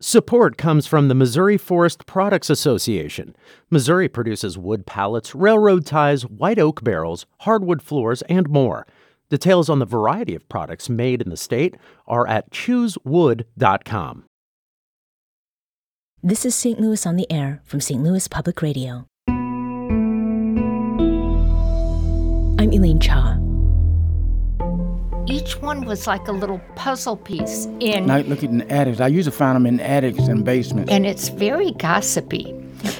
Support comes from the Missouri Forest Products Association. Missouri produces wood pallets, railroad ties, white oak barrels, hardwood floors, and more. Details on the variety of products made in the state are at choosewood.com. This is St. Louis on the Air from St. Louis Public Radio. I'm Elaine Cha. Each one was like a little puzzle piece in Night looking in attics. I used to find them in attics and basements. and it's very gossipy.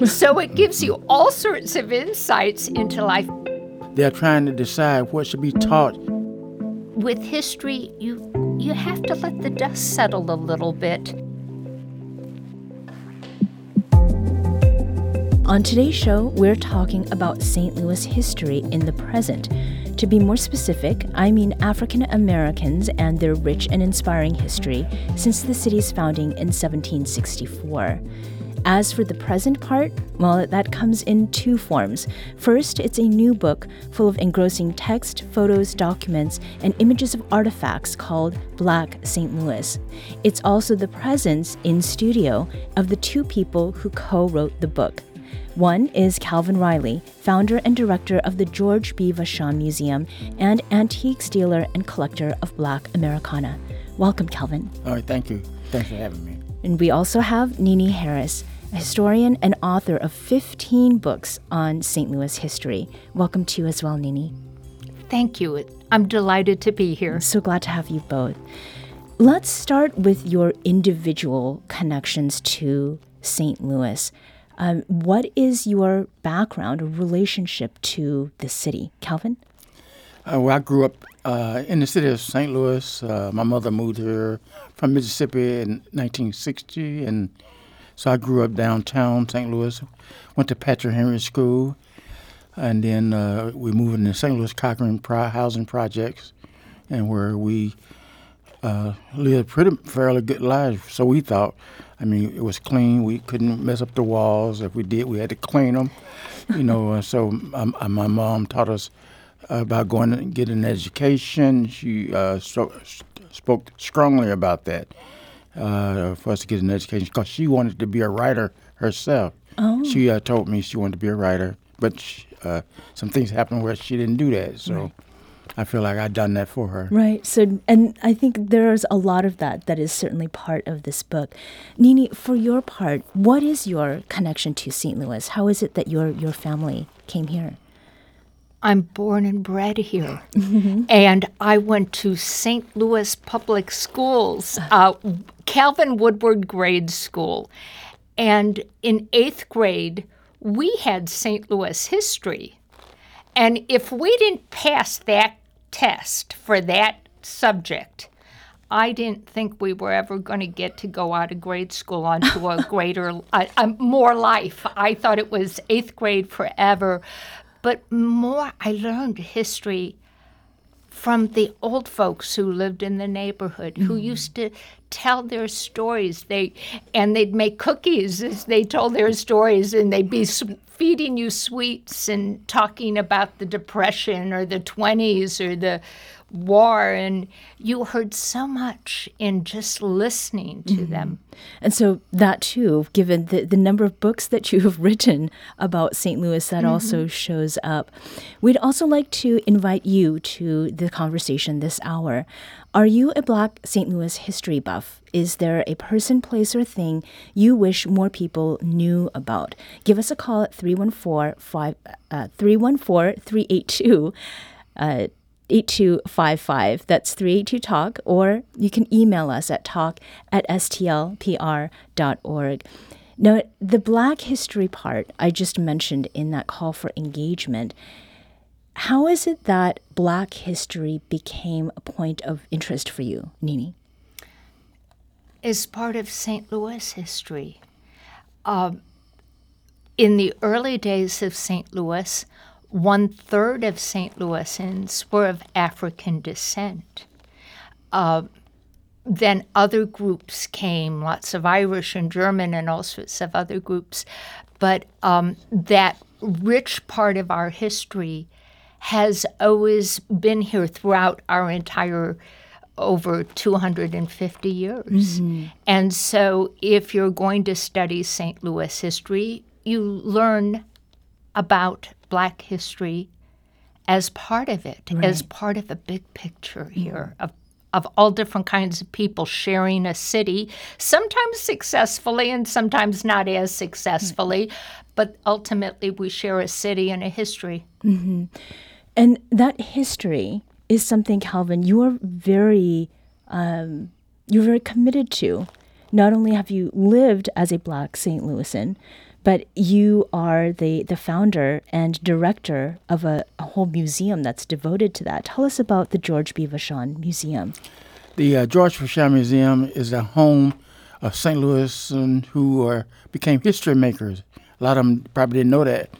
so it gives you all sorts of insights into life. They're trying to decide what should be taught. With history, you you have to let the dust settle a little bit. On today's show, we're talking about St. Louis history in the present. To be more specific, I mean African Americans and their rich and inspiring history since the city's founding in 1764. As for the present part, well, that comes in two forms. First, it's a new book full of engrossing text, photos, documents, and images of artifacts called Black St. Louis. It's also the presence in studio of the two people who co wrote the book. One is Calvin Riley, founder and director of the George B. Vashon Museum and antiques dealer and collector of Black Americana. Welcome, Calvin. All right, thank you. Thanks for having me. And we also have Nini Harris, a historian and author of 15 books on St. Louis history. Welcome to you as well, Nini. Thank you. I'm delighted to be here. I'm so glad to have you both. Let's start with your individual connections to St. Louis. Um, what is your background or relationship to the city? Calvin? Uh, well, I grew up uh, in the city of St. Louis. Uh, my mother moved here from Mississippi in 1960, and so I grew up downtown St. Louis. Went to Patrick Henry School, and then uh, we moved into St. Louis Cochran Pro- Housing Projects, and where we uh, lived pretty fairly good lives. So we thought. I mean, it was clean. We couldn't mess up the walls. If we did, we had to clean them. You know, so um, uh, my mom taught us about going and getting an education. She uh, so, spoke strongly about that uh, for us to get an education because she wanted to be a writer herself. Oh. She uh, told me she wanted to be a writer, but she, uh, some things happened where she didn't do that. So. Right. I feel like I've done that for her. Right. So, and I think there's a lot of that that is certainly part of this book. Nini, for your part, what is your connection to St. Louis? How is it that your your family came here? I'm born and bred here. And I went to St. Louis Public Schools, uh, Calvin Woodward Grade School. And in eighth grade, we had St. Louis history. And if we didn't pass that test for that subject, I didn't think we were ever going to get to go out of grade school onto a greater, uh, uh, more life. I thought it was eighth grade forever. But more, I learned history from the old folks who lived in the neighborhood who used to tell their stories they and they'd make cookies as they told their stories and they'd be feeding you sweets and talking about the depression or the 20s or the war and you heard so much in just listening to them And so that too, given the, the number of books that you have written about St. Louis, that also shows up. We'd also like to invite you to the conversation this hour. Are you a Black St. Louis history buff? Is there a person, place, or thing you wish more people knew about? Give us a call at 314 uh, 382 uh, 8255. That's 382 Talk, or you can email us at talk at stlpr.org. Now, the Black history part I just mentioned in that call for engagement, how is it that Black history became a point of interest for you, Nini? As part of St. Louis history. Um, in the early days of St. Louis, one third of St. Louisans were of African descent. Uh, then other groups came, lots of Irish and German and all sorts of other groups. But um, that rich part of our history has always been here throughout our entire over 250 years. And so, if you're going to study St. Louis history, you learn about Black history as part of it, as part of a big picture here of of all different kinds of people sharing a city, sometimes successfully and sometimes not as successfully, but ultimately we share a city and a history. And that history is something, Calvin, you are very, um, you're very committed to. Not only have you lived as a Black St. Louisan, but you are the, the founder and director of a, a whole museum that's devoted to that. Tell us about the George B. Vashon Museum. The uh, George Vashon Museum is the home of St. Louis who became history makers. A lot of them probably didn't know that,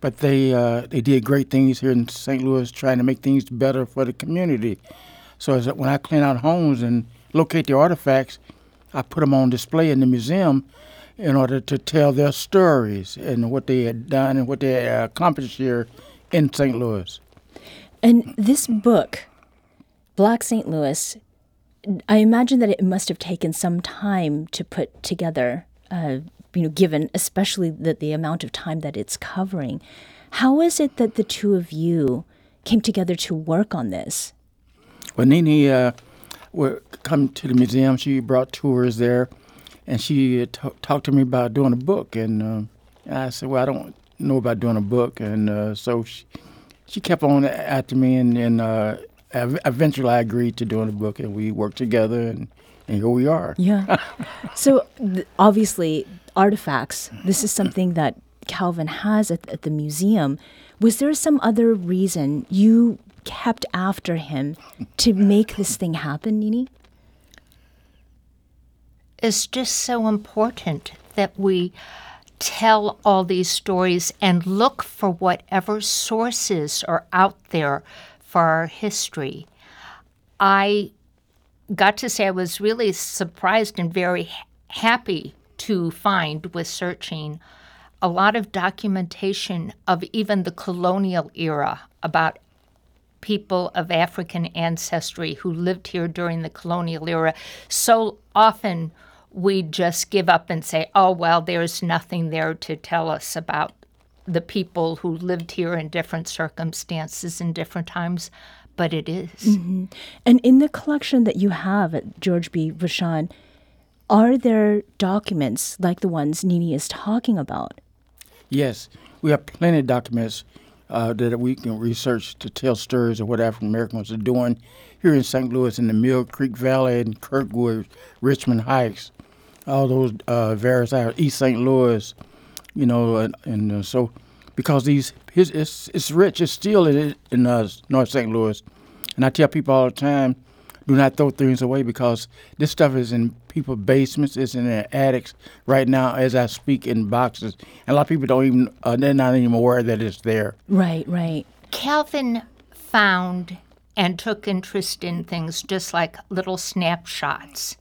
but they uh, they did great things here in St. Louis, trying to make things better for the community. So when I clean out homes and locate the artifacts, I put them on display in the museum in order to tell their stories and what they had done and what they had accomplished here in St. Louis. And this book, Black St. Louis, I imagine that it must have taken some time to put together, uh, you know, given especially the, the amount of time that it's covering. How is it that the two of you came together to work on this? When Nini uh, would come to the museum, she brought tours there, and she t- talked to me about doing a book. And uh, I said, "Well, I don't know about doing a book." And uh, so she, she kept on after me, and, and uh, eventually I agreed to doing a book, and we worked together, and, and here we are. Yeah. so th- obviously, artifacts. This is something that Calvin has at, at the museum. Was there some other reason you kept after him to make this thing happen, Nini? It's just so important that we tell all these stories and look for whatever sources are out there for our history. I got to say I was really surprised and very happy to find with searching a lot of documentation of even the colonial era about people of African ancestry who lived here during the colonial era. So often we just give up and say, oh, well, there's nothing there to tell us about the people who lived here in different circumstances in different times, but it is. And in the collection that you have at George B. Vashon, are there documents like the ones Nini is talking about? Yes, we have plenty of documents uh, that we can research to tell stories of what African Americans are doing here in St. Louis, in the Mill Creek Valley, and Kirkwood, Richmond Heights, all those uh, various areas, East St. Louis, you know, and, and uh, so because these his it's, it's rich, it's still in, in uh, North St. Louis, and I tell people all the time, do not throw things away because this stuff is in people's basements, it's in their attics right now as I speak in boxes, and a lot of people don't even uh, they're not even aware that it's there. Right, right. Calvin found and took interest in things just like little snapshots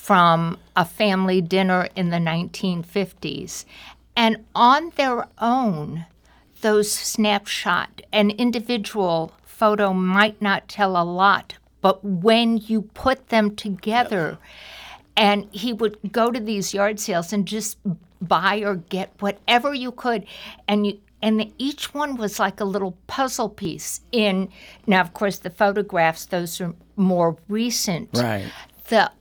from a family dinner in the 1950s. And on their own, those snapshot, an individual photo might not tell a lot, but when you put them together, and he would go to these yard sales and just buy or get whatever you could, and you and the, each one was like a little puzzle piece. In now, of course, the photographs; those are more recent. Right. The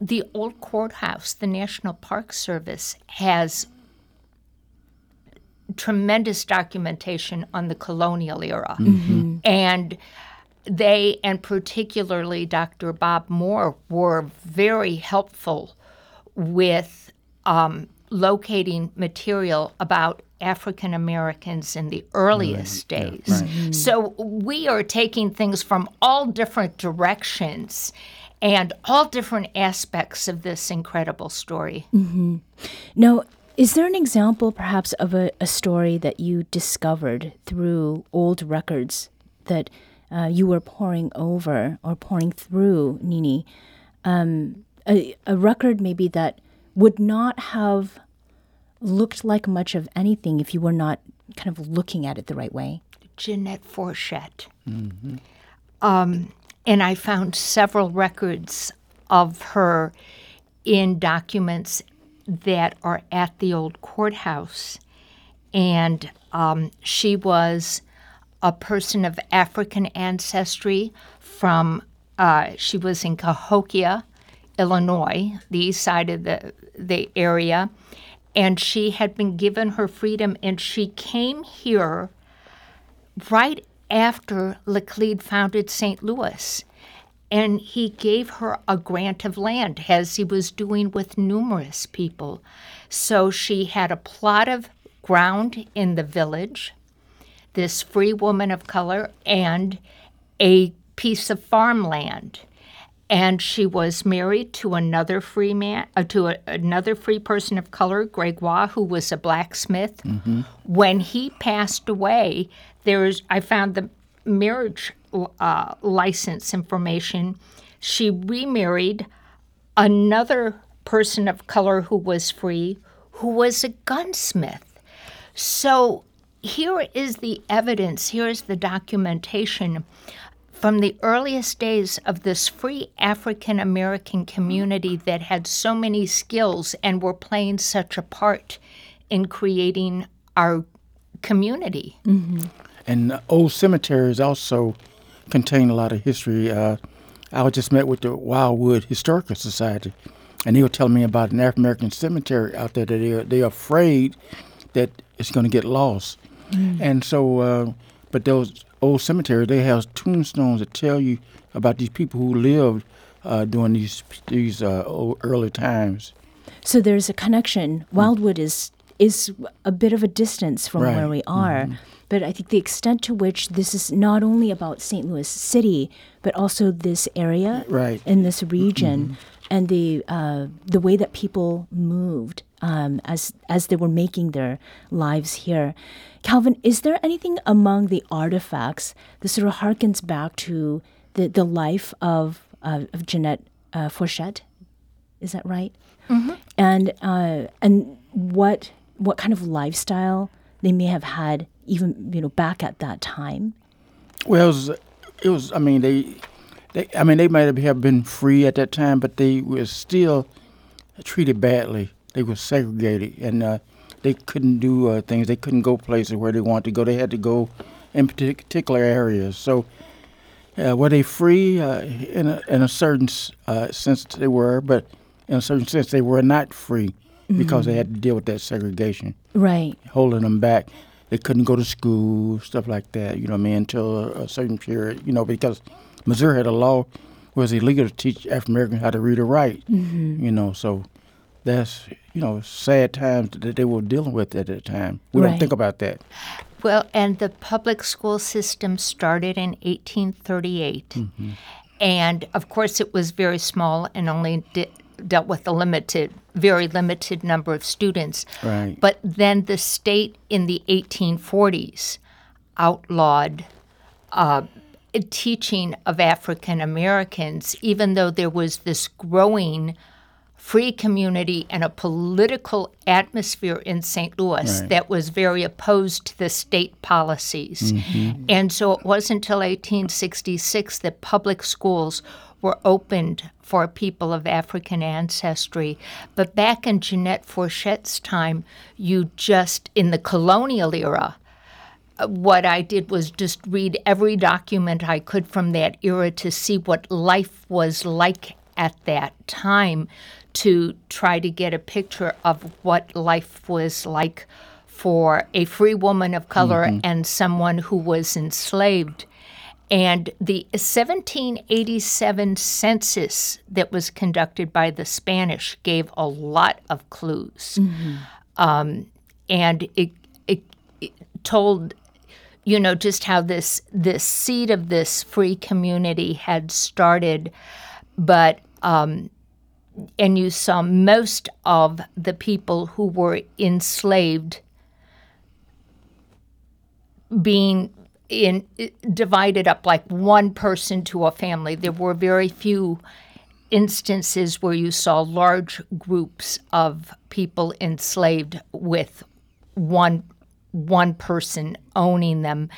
the old courthouse, the National Park Service has tremendous documentation on the colonial era. Mm-hmm. Mm-hmm. And they, and particularly Dr. Bob Moore, were very helpful with um, locating material about African Americans in the earliest days. Mm-hmm. So we are taking things from all different directions and all different aspects of this incredible story. Now, is there an example perhaps of a, a story that you discovered through old records that uh, you were poring over or poring through, Nini? Um, a, a record maybe that would not have looked like much of anything if you were not kind of looking at it the right way. Jeanette Fourchette. Um, and I found several records of her in documents that are at the old courthouse. And um, she was a person of African ancestry from, uh, she was in Cahokia, Illinois, the east side of the, the area. And she had been given her freedom, and she came here right after Laclede founded St. Louis. And he gave her a grant of land, as he was doing with numerous people. So she had a plot of ground in the village, this free woman of color, and a piece of farmland. And she was married to another free man, uh, to a, another free person of color, Gregoire, who was a blacksmith. When he passed away, there's I found the marriage uh, license information. She remarried another person of color who was free, who was a gunsmith. So here is the evidence, here's the documentation from the earliest days of this free African American community that had so many skills and were playing such a part in creating our community. And old cemeteries also contain a lot of history. Uh, I just met with the Wildwood Historical Society, and they were telling me about an African American cemetery out there that they're, they're afraid that it's going to get lost. And so, uh, but those old cemeteries, they have tombstones that tell you about these people who lived uh, during these these uh, early times. So there's a connection. Wildwood is is a bit of a distance from Right. where we are. But I think the extent to which this is not only about St. Louis City, but also this area Right. in this region, and the uh, the way that people moved um, as as they were making their lives here. Calvin, is there anything among the artifacts that sort of harkens back to the the life of uh, of Jeanette uh, Fourchette? Is that right? And uh, and what what kind of lifestyle they may have had even you know back at that time? Well, it was, it was. I mean, they, they. I mean, they might have been free at that time, but they were still treated badly. They were segregated, and uh, they couldn't do uh, things. They couldn't go places where they wanted to go. They had to go in particular areas. So, uh, were they free uh, in a in a certain uh, sense? They were, but in a certain sense, they were not free because they mm-hmm. had to deal with that segregation Right. holding them back. They couldn't go to school, stuff like that. You know what I mean? Until a, a certain period. You know, because Missouri had a law where it's illegal to teach African Americans how to read or write. Mm-hmm. You know, so that's you know sad times that they were dealing with at that time. We Right. don't think about that. Well, and the public school system started in 1838. Mm-hmm. And of course, it was very small and only de- dealt with a limited, very limited number of students. Right. But then the state in the 1840s outlawed uh, teaching of African Americans, even though there was this growing free community and a political atmosphere in St. Louis Right. that was very opposed to the state policies. And so it wasn't until 1866 that public schools were opened for people of African ancestry. But back in Jeanette Fourchette's time, you just, in the colonial era, what I did was just read every document I could from that era to see what life was like at that time to try to get a picture of what life was like for a free woman of color mm-hmm. and someone who was enslaved. And the 1787 census that was conducted by the Spanish gave a lot of clues. Um, and it, it, it told you know just how this this seed of this free community had started but um, and you saw most of the people who were enslaved being in divided up like one person to a family. There were very few instances where you saw large groups of people enslaved with one one person owning them.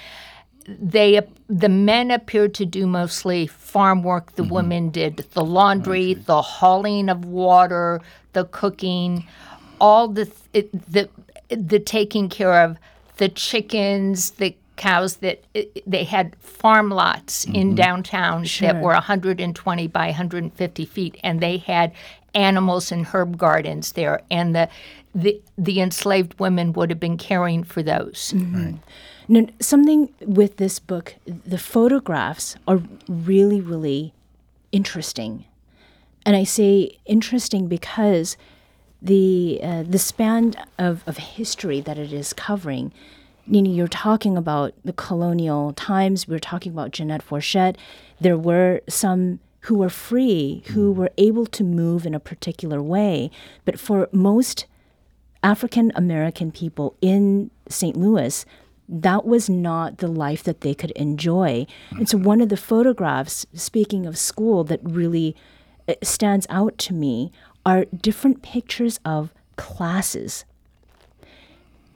They the men appeared to do mostly farm work. The mm-hmm. women did the laundry, the hauling of water, the cooking, all the th- the the taking care of the chickens, the cows that it, they had farm lots in downtown that were 120 by 150 feet, and they had animals and herb gardens there, and the the, the enslaved women would have been caring for those. No, something with this book, the photographs are really, really interesting. And I say interesting because the uh, the span of, of history that it is covering. Nini, you're talking about the colonial times. We're talking about Jeanette Fourchette. There were some who were free, who were able to move in a particular way. But for most African American people in St. Louis, that was not the life that they could enjoy. And so, one of the photographs, speaking of school, that really uh, stands out to me are different pictures of classes.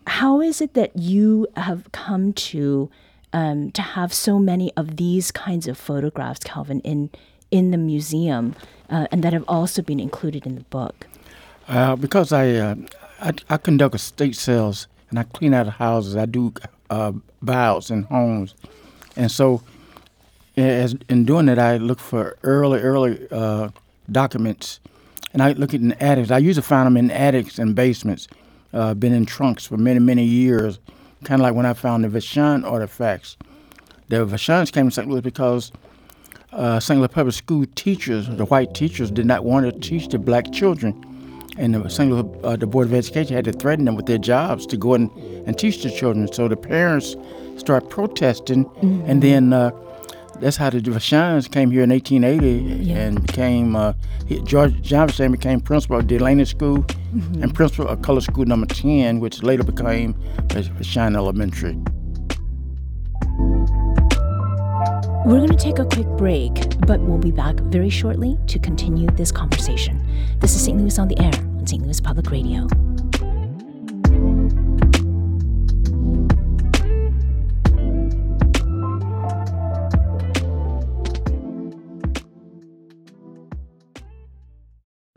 How is it that you have come to um, to have so many of these kinds of photographs, Calvin, in in the museum, uh, and that have also been included in the book? Uh, because I, uh, I I conduct estate sales and I clean out houses. I do uh, buyouts in homes, and so as in doing that, I look for early early uh, documents, and I look at in attics. I usually find them in attics and basements. Uh, been in trunks for many many years, kind of like when I found the Vashon artifacts. The Vashons came to St. Louis because uh, St. Louis Public School teachers, the white teachers, did not want to teach the black children. And the St. Louis, uh, the Board of Education had to threaten them with their jobs to go in and teach the children. So the parents start protesting, and then uh, that's how the Vashons came here in 1880 Yeah. and became, uh, George Johnson became principal of Delaney School and principal of Color School Number 10, which later became Vashon Elementary. We're going to take a quick break, but we'll be back very shortly to continue this conversation. This is St. Louis on the Air on St. Louis Public Radio.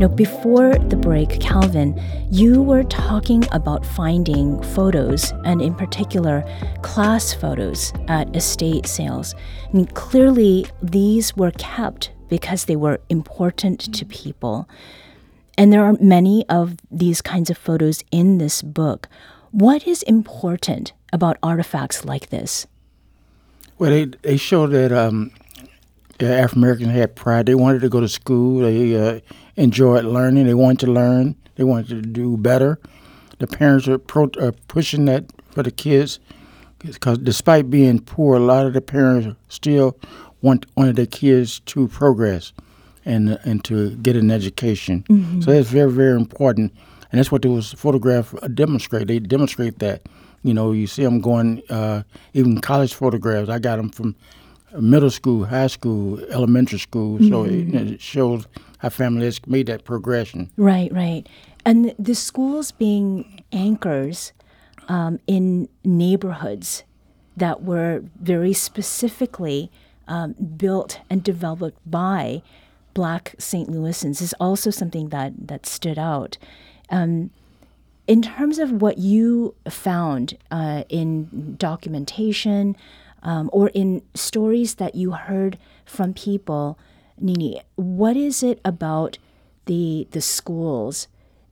Now, before the break, Calvin, you were talking about finding photos, and in particular, class photos at estate sales. Mean, clearly, these were kept because they were important to people. And there are many of these kinds of photos in this book. What is important about artifacts like this? Well, they they show that um, African Americans had pride. They wanted to go to school. They uh, enjoyed learning. They wanted to learn. They wanted to do better. The parents are, pro- are pushing that for the kids because despite being poor, a lot of the parents still want wanted their kids to progress and and to get an education. So that's very very important, and that's what those photographs demonstrate. They demonstrate that. You know, you see them going, uh, even college photographs. I got them from middle school, high school, elementary school. So it, it shows how families made that progression. Right, right. And the, the schools being anchors um, in neighborhoods that were very specifically um, built and developed by Black St. Louisans is also something that, that stood out. Um, in terms of what you found uh, in documentation um, or in stories that you heard from people, Nini, what is it about the the schools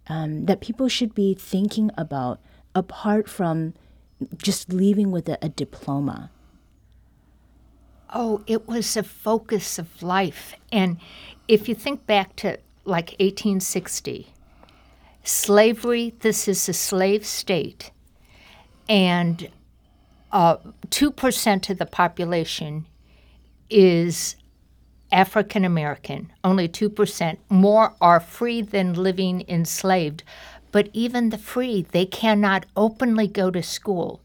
um, that people should be thinking about apart from just leaving with a, a diploma? Oh, it was a focus of life. And if you think back to like 1860, slavery, this is a slave state, and uh, 2% of the population is African American, only 2%. More are free than living enslaved. but even the free, they cannot openly go to school.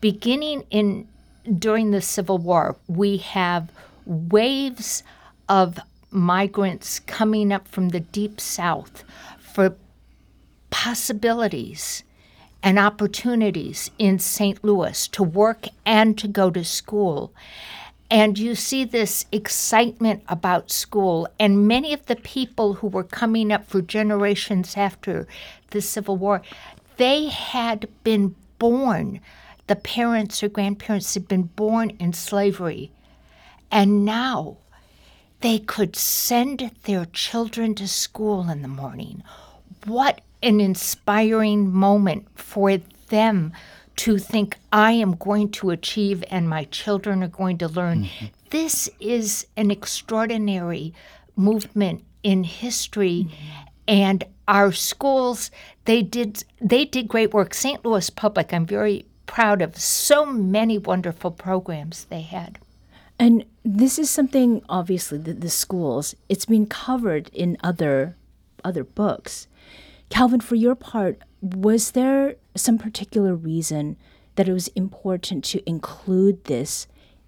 Beginning in during the Civil War, we have waves of migrants coming up from the deep south for possibilities and opportunities in St. Louis to work and to go to school. And you see this excitement about school. And many of the people who were coming up for generations after the Civil War, they had been born, the parents or grandparents had been born in slavery. And now they could send their children to school in the morning. What an inspiring moment for them to think I am going to achieve and my children are going to learn. Mm-hmm. This is an extraordinary movement in history mm-hmm. and our schools they did they did great work. St. Louis Public I'm very proud of so many wonderful programs they had. And this is something obviously the, the schools it's been covered in other other books. Calvin, for your part, was there some particular reason that it was important to include this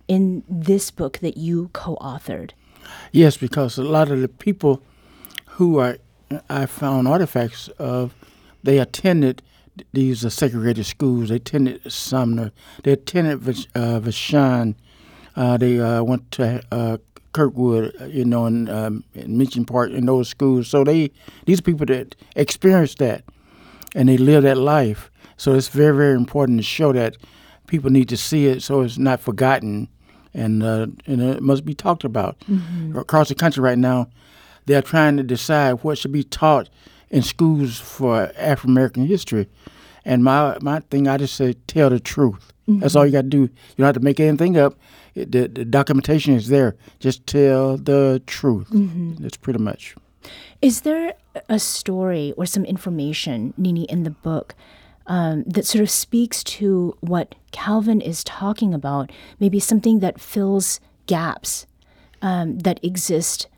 in this book that you co authored? Yes, because a lot of the people who are, I found artifacts of, they attended these uh, segregated schools. They attended Sumner, they attended uh, Vashon, uh, they uh, went to uh, Kirkwood, uh, you know, and, um, and Mission Park in those schools. So they these people that experienced that and they live that life. So it's very very important to show that people need to see it so it's not forgotten and uh, and it must be talked about mm-hmm. across the country right now. They're trying to decide what should be taught in schools for African American history. And my my thing, I just say, tell the truth. Mm-hmm. That's all you got to do. You don't have to make anything up. It, the, the, documentation is there. Just tell the truth. Mm-hmm. That's pretty much. Is there a story or some information, Nini, in the book um, that sort of speaks to what Calvin is talking about? Maybe something that fills gaps um, that exist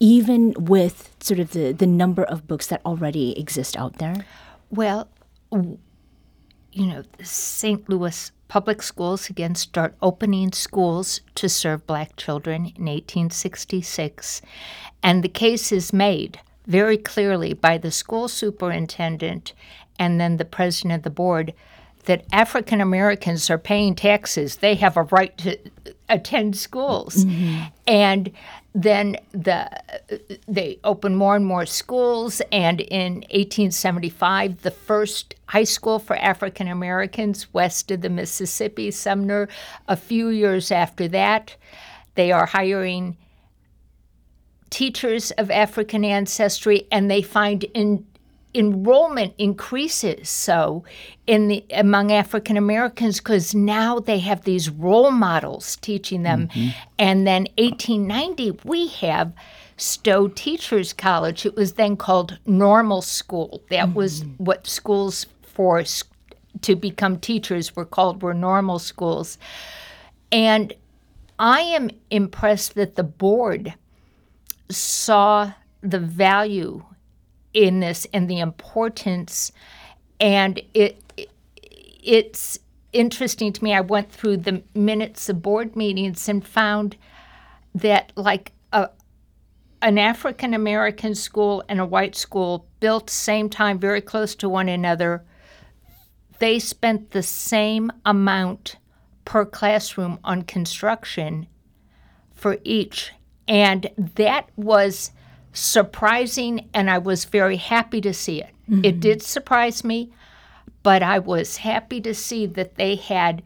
even with sort of the, the number of books that already exist out there? Well, you know, St. Louis public schools again start opening schools to serve black children in 1866. And the case is made very clearly by the school superintendent and then the president of the board that African Americans are paying taxes. They have a right to attend schools. Mm-hmm. And then the they opened more and more schools and in 1875 the first high school for African Americans west of the Mississippi Sumner a few years after that they are hiring teachers of African ancestry and they find in enrollment increases so in the among African Americans because now they have these role models teaching them mm-hmm. and then 1890 we have Stowe Teachers College it was then called normal school that mm-hmm. was what schools for to become teachers were called were normal schools and I am impressed that the board saw the value in this and the importance and it, it it's interesting to me i went through the minutes of board meetings and found that like a, an african american school and a white school built same time very close to one another they spent the same amount per classroom on construction for each. And that was surprising, and I was very happy to see it. Mm-hmm. It did surprise me, but I was happy to see that they had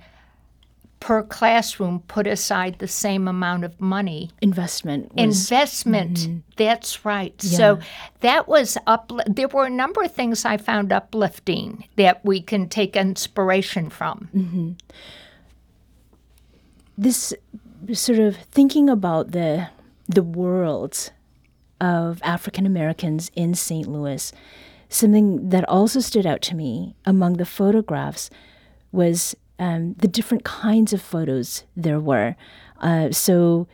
per classroom put aside the same amount of money investment was, investment mm-hmm. that's right yeah. so that was up there were a number of things i found uplifting that we can take inspiration from mm-hmm. this sort of thinking about the the world of African Americans in St. Louis, something that also stood out to me among the photographs was um, the different kinds of photos there were. Uh, so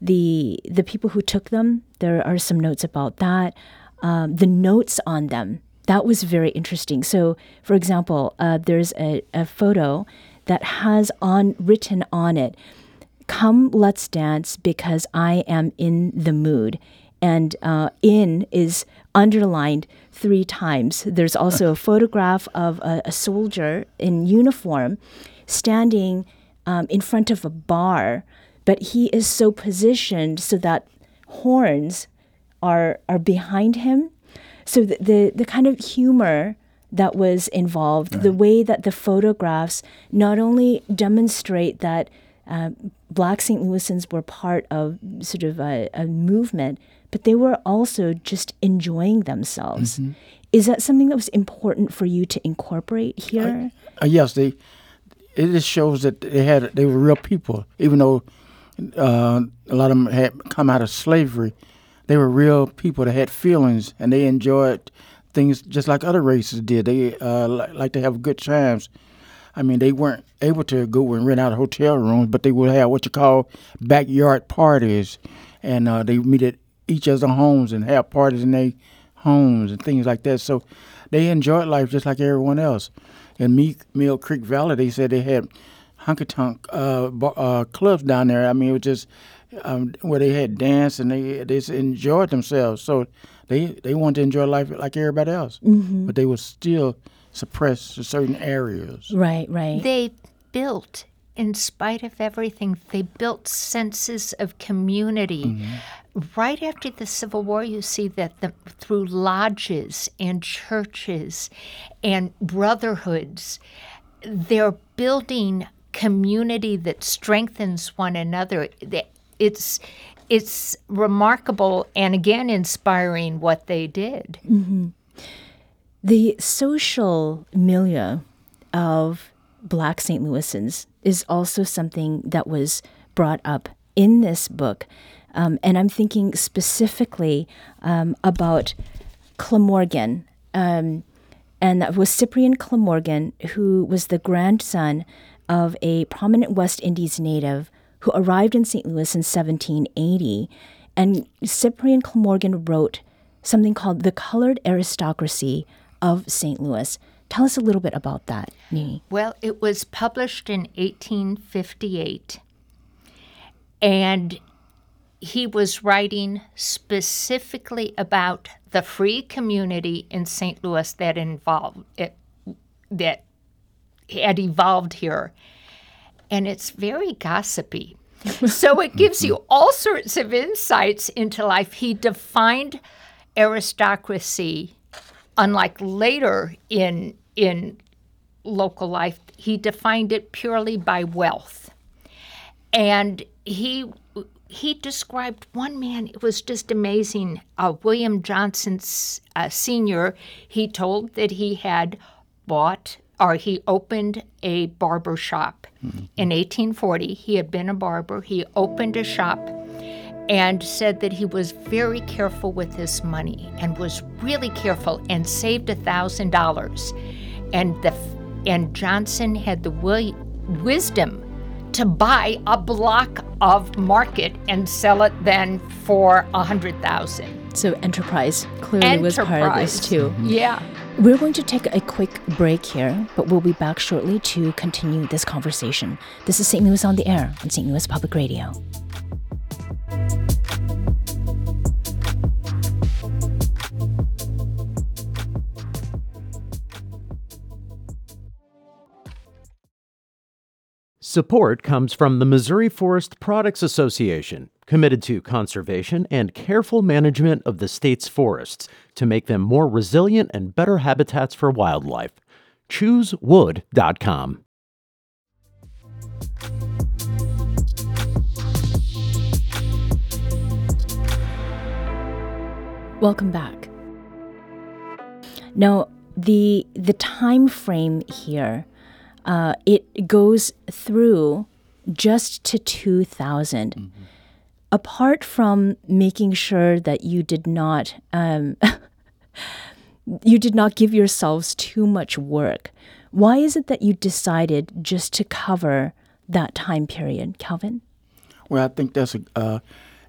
the the people who took them, there are some notes about that. Um, the notes on them that was very interesting. So, for example, uh, there's a, a photo that has on written on it, "Come, let's dance because I am in the mood," and uh, "in" is underlined three times. There's also a photograph of a, a soldier in uniform standing um, in front of a bar, but he is so positioned so that horns are are behind him. So the the, the kind of humor that was involved, the way that the photographs not only demonstrate that uh, Black St. Louisans were part of sort of a, a movement, but they were also just enjoying themselves. Is that something that was important for you to incorporate here? Uh, yes, they. It just shows that they had they were real people, even though uh, a lot of them had come out of slavery. They were real people that had feelings, and they enjoyed things just like other races did. They uh, li- like to have good times. I mean, they weren't able to go and rent out hotel rooms, but they would have what you call backyard parties, and uh, they meet at each other's homes and have parties in their homes and things like that. So they enjoyed life just like everyone else. In Me- Mill Creek Valley, they said they had honky tonk uh, bar, uh, clubs down there. I mean, it was just um, where they had dance and they they just enjoyed themselves. So they they wanted to enjoy life like everybody else, but they were still suppress certain areas. Right, right. They built, in spite of everything, they built senses of community. Right after the Civil War, you see that the, through lodges and churches and brotherhoods, they're building community that strengthens one another. It's it's remarkable and again inspiring what they did. Mm-hmm. The social milieu of Black St. Louisans is also something that was brought up in this book. Um, and I'm thinking specifically um, about Clamorgan. Um, and that was Cyprian Clamorgan, who was the grandson of a prominent West Indies native who arrived in St. Louis in 1780. And Cyprian Clamorgan wrote something called The Colored Aristocracy of St. Louis. Tell us a little bit about that, Nini. Well, it was published in 1858, and he was writing specifically about the free community in St. Louis that involved it, that had evolved here, and it's very gossipy. so it gives you mm-hmm. all sorts of insights into life. He defined aristocracy, unlike later in in local life, he defined it purely by wealth. And he he described one man. It was just amazing. Uh, William Johnson uh, Senior. He told that he had bought or he opened a barber shop in 1840. He had been a barber. He opened a shop and said that he was very careful with his money and was really careful and saved a thousand dollars and the and Johnson had the wi- wisdom to buy a block of market and sell it then for a hundred thousand. So enterprise clearly was part of this Enterprise. too. Mm-hmm. Yeah. We're going to take a quick break here, but we'll be back shortly to continue this conversation. This is St. Louis on the Air on St. Louis Public Radio. Support comes from the Missouri Forest Products Association, committed to conservation and careful management of the state's forests to make them more resilient and better habitats for wildlife. ChooseWood.com. Welcome back. Now, the the time frame here, uh, it goes through just to 2000. Apart from making sure that you did not um, you did not give yourselves too much work, why is it that you decided just to cover that time period, Calvin? Well, I think that's a uh,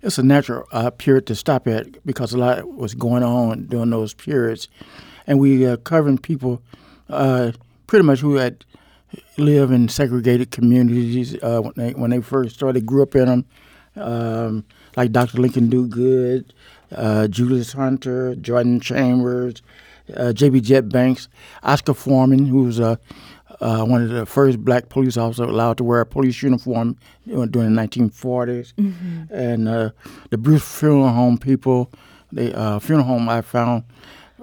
it's a natural uh, period to stop at because a lot was going on during those periods. and we uh, covering people uh, pretty much who had live in segregated communities uh, when they when they first started, grew up in them, um, like Dr. Lincoln Duguid, uh, Julius Hunter, Jordan Chambers, uh, J.B. Jet Banks, Oscar Foreman, who was uh, uh, one of the first black police officers allowed to wear a police uniform during the 1940s, mm-hmm. and uh, the Bruce Funeral Home people. The uh, funeral home I found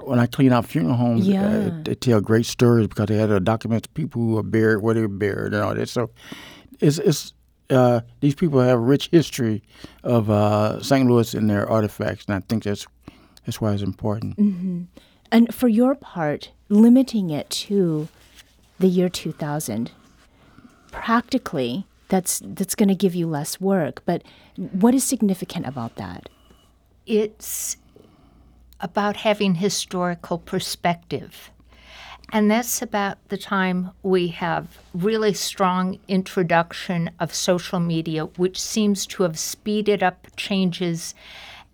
when I clean out funeral homes, uh, yeah. they tell great stories because they had to document people who were buried, where they were buried, and all that. So, it's it's uh, these people have a rich history of uh, St. Louis and their artifacts, and I think that's that's why it's important. Mm-hmm. And for your part, limiting it to the year 2000, practically, that's that's going to give you less work. But what is significant about that? It's about having historical perspective. And that's about the time we have really strong introduction of social media, which seems to have speeded up changes.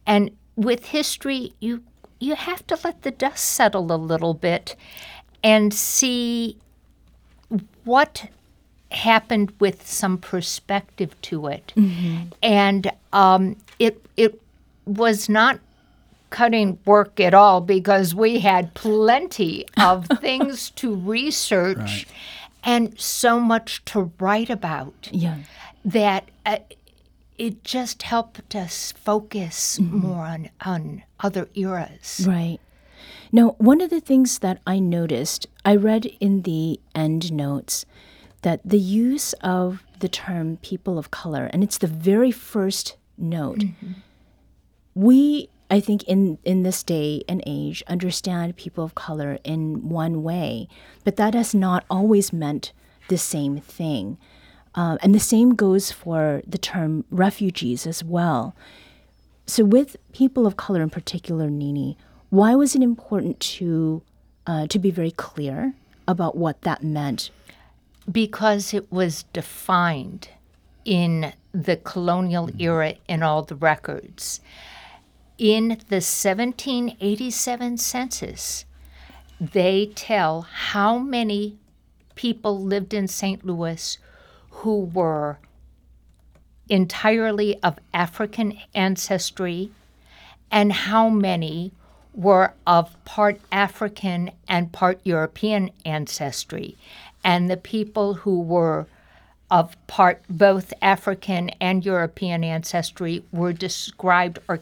And with history, you you have to let the dust settle a little bit and see what happened with some perspective to it. Mm-hmm. And um, it it was not cutting work at all because we had plenty of things to research right. and so much to write about yeah. that uh, it just helped us focus mm-hmm. more on, on other eras. Right. Now, one of the things that I noticed, I read in the end notes that the use of the term people of color, and it's the very first note, mm-hmm. we I think in, in this day and age, understand people of color in one way, but that has not always meant the same thing. Um, and the same goes for the term refugees as well. So, with people of color in particular, Nini, why was it important to uh, to be very clear about what that meant? Because it was defined in the colonial era in all the records in the 1787 census, they tell how many people lived in St. Louis who were entirely of African ancestry and how many were of part African and part European ancestry. And the people who were of part both African and European ancestry were described or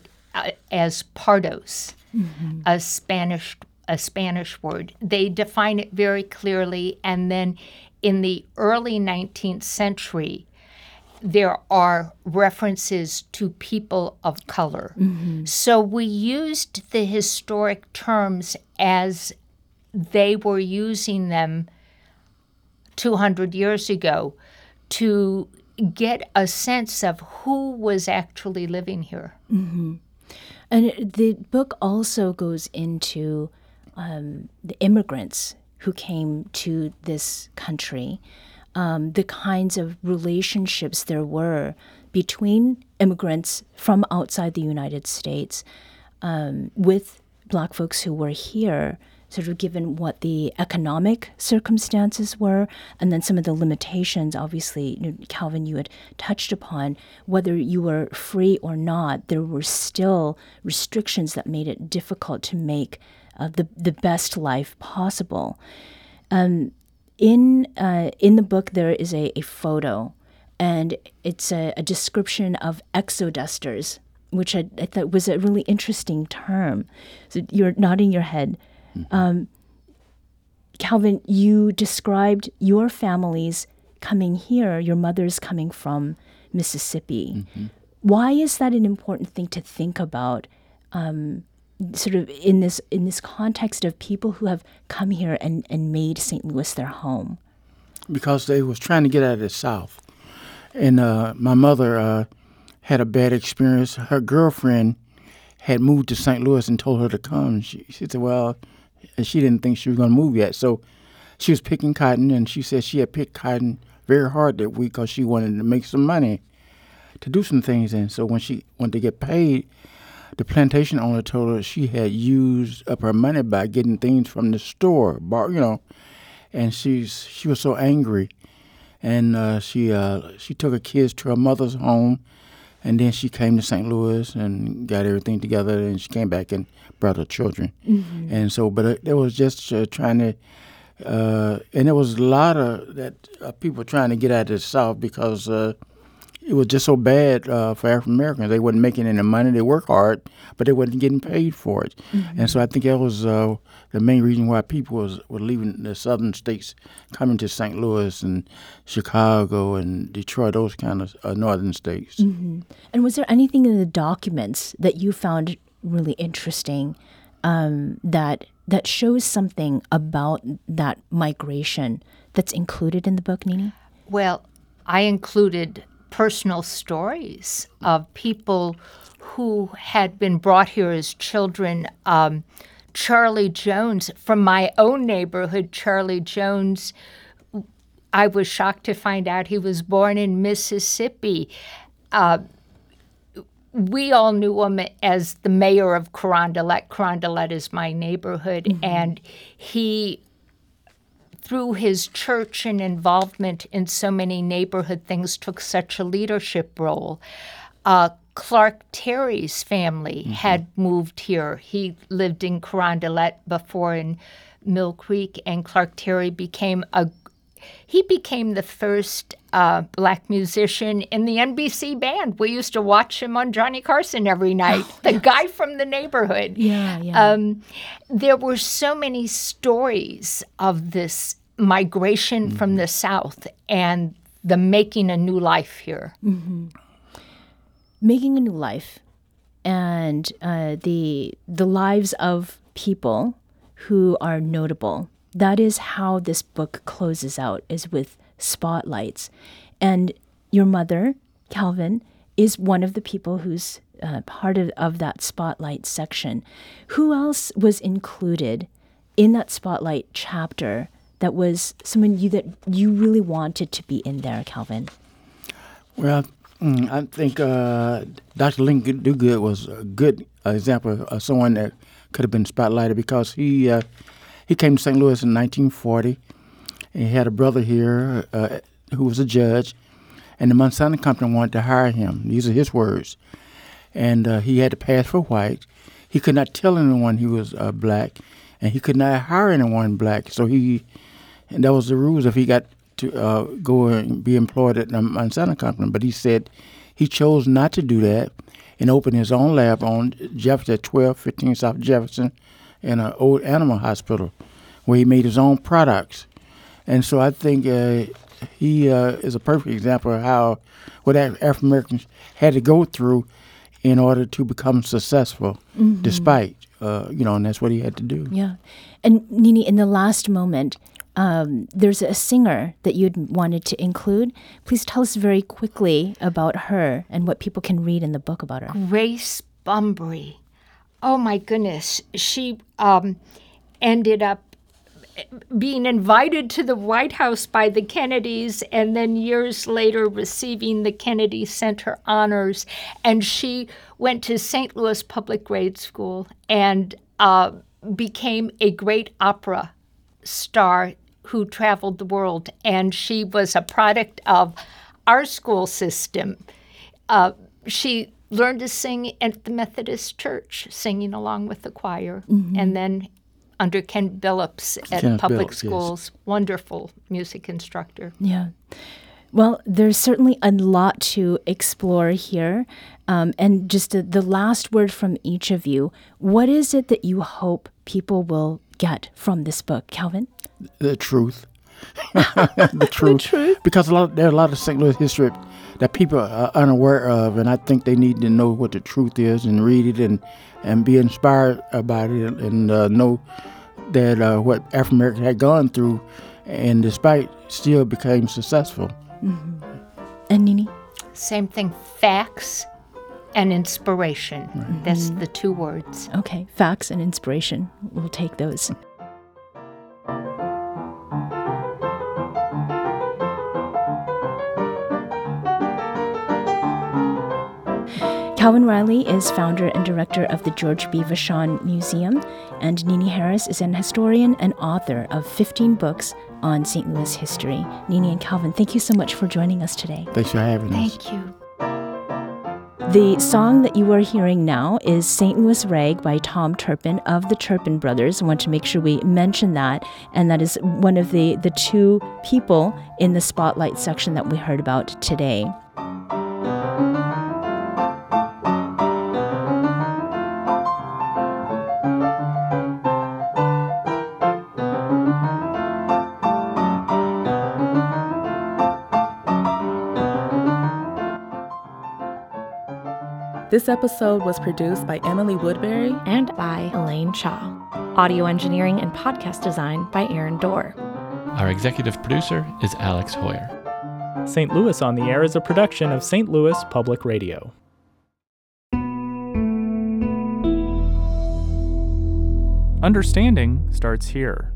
as pardos, mm-hmm. a Spanish a Spanish word. They define it very clearly, and then in the early 19th century, there are references to people of color. Mm-hmm. So we used the historic terms as they were using them 200 years ago to get a sense of who was actually living here. Mm-hmm. And the book also goes into um, the immigrants who came to this country, um, the kinds of relationships there were between immigrants from outside the United States um, with black folks who were here sort of given what the economic circumstances were, and then some of the limitations. Obviously, Calvin, you had touched upon whether you were free or not, there were still restrictions that made it difficult to make uh, the the best life possible. Um, in uh, in the book, there is a, a photo, and it's a, a description of exodusters, which I, I, thought was a really interesting term. So you're nodding your head. Mm-hmm. Um, Calvin, you described your family's coming here, your mother's coming from Mississippi. Mm-hmm. Why is that an important thing to think about? Um, sort of in this in this context of people who have come here and, and made St. Louis their home? Because they was trying to get out of the South. And uh, my mother uh, had a bad experience. Her girlfriend had moved to St. Louis and told her to come. She, she said, well, and she didn't think she was going to move yet. So she was picking cotton, and she said she had picked cotton very hard that week because she wanted to make some money to do some things. And so when she wanted to get paid, the plantation owner told her she had used up her money by getting things from the store, bar, you know, and she's she was so angry, and uh, she uh, she took her kids to her mother's home, and then she came to St. Louis and got everything together, and she came back and brought her children, mm-hmm. and so but it, it was just uh, trying to. Uh, and there was a lot of that uh, people trying to get out of the South because uh, it was just so bad uh, for African Americans. They wasn't making any money. They work hard, but they wasn't getting paid for it. Mm-hmm. And so I think that was uh, the main reason why people was were leaving the southern states, coming to St. Louis and Chicago and Detroit, those kind of uh, northern states. Mm-hmm. And was there anything in the documents that you found really interesting um, that that shows something about that migration that's included in the book, Nini? Well, I included personal stories of people who had been brought here as children. Um, Charlie Jones from my own neighborhood, Charlie Jones. I was shocked to find out he was born in Mississippi. Uh, we all knew him as the mayor of Carondelet. Carondelet is my neighborhood, mm-hmm. and he through his church and involvement in so many neighborhood things, took such a leadership role. Uh, Clark Terry's family mm-hmm. had moved here. He lived in Carondelet before in Mill Creek, and Clark Terry became a he became the first uh, black musician in the NBC band. We used to watch him on Johnny Carson every night, oh, the yes. guy from the neighborhood. Yeah, yeah. Um, there were so many stories of this migration mm-hmm. from the South and the making a new life here. Mm-hmm. Making a new life and uh, the the lives of people who are notable. That is how this book closes out, is with spotlights. And your mother, Calvin, is one of the people who's uh, part of, of that spotlight section. Who else was included in that spotlight chapter that was someone you that you really wanted to be in there, Calvin? Well, mm, I think uh, Dr. Lincoln Diuguid was a good example of someone that could have been spotlighted because he uh, he came to St. Louis in 1940. And he had a brother here uh, who was a judge, and the Monsanto Company wanted to hire him. These are his words. And uh, he had to pass for white. He could not tell anyone he was uh, black, and he could not hire anyone black. So he and that was the rules if he got to uh, go and be employed at the Monsanto Company. But he said he chose not to do that and opened his own lab on Jefferson, 1215 South Jefferson, in an old animal hospital, where he made his own products. And so I think uh, he uh, is a perfect example of how what African Americans had to go through in order to become successful, mm-hmm. despite uh, you know, and that's what he had to do. Yeah, and Nini, in the last moment, um, there's a singer that you'd wanted to include. Please tell us very quickly about her and what people can read in the book about her. Grace Bumbry. Oh my goodness. She um, ended up being invited to the White House by the Kennedys and then years later receiving the Kennedy Center honors. And she went to St. Louis Public Grade School and uh, became a great opera star who traveled the world, and she was a product of our school system. Uh, she learned to sing at the Methodist Church, singing along with the choir, mm-hmm. and then under Ken Billups at Ken public Billups, schools, yes. wonderful music instructor. Yeah. Well, there's certainly a lot to explore here. Um, and just a, the last word from each of you what is it that you hope people will get from this book, Calvin? The truth. the truth. the truth. Because a lot, there are a lot of St. Louis history that people are unaware of, and I think they need to know what the truth is and read it and, and be inspired about it and, and uh, know that uh, what African Americans had gone through, and despite still became successful. Mm-hmm. And Nini? Same thing. Facts and inspiration. Right. That's mm-hmm. the two words. Okay, facts and inspiration. We'll take those. Calvin Riley is founder and director of the George B. Vashon Museum, and Nini Harris is an historian and author of 15 books on St. Louis history. Nini and Calvin, thank you so much for joining us today. Thanks for having us. Thank you. The song that you are hearing now is St. Louis Rag by Tom Turpin of the Turpin Brothers. I want to make sure we mention that. And that is one of the, the two people in the spotlight section that we heard about today. This episode was produced by Emily Woodbury and by Elaine Shaw. Audio engineering and podcast design by Aaron Doerr. Our executive producer is Alex Heuer. St. Louis on the Air is a production of St. Louis Public Radio. Understanding starts here.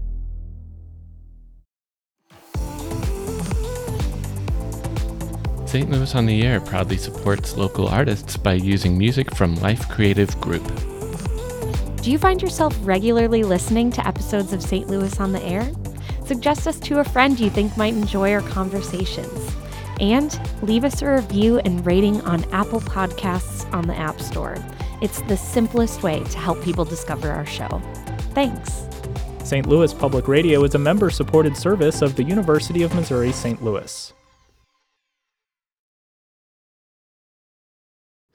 St. Louis on the Air proudly supports local artists by using music from Life Creative Group. Do you find yourself regularly listening to episodes of St. Louis on the Air? Suggest us to a friend you think might enjoy our conversations. And leave us a review and rating on Apple Podcasts on the App Store. It's the simplest way to help people discover our show. Thanks. St. Louis Public Radio is a member supported service of the University of Missouri St. Louis.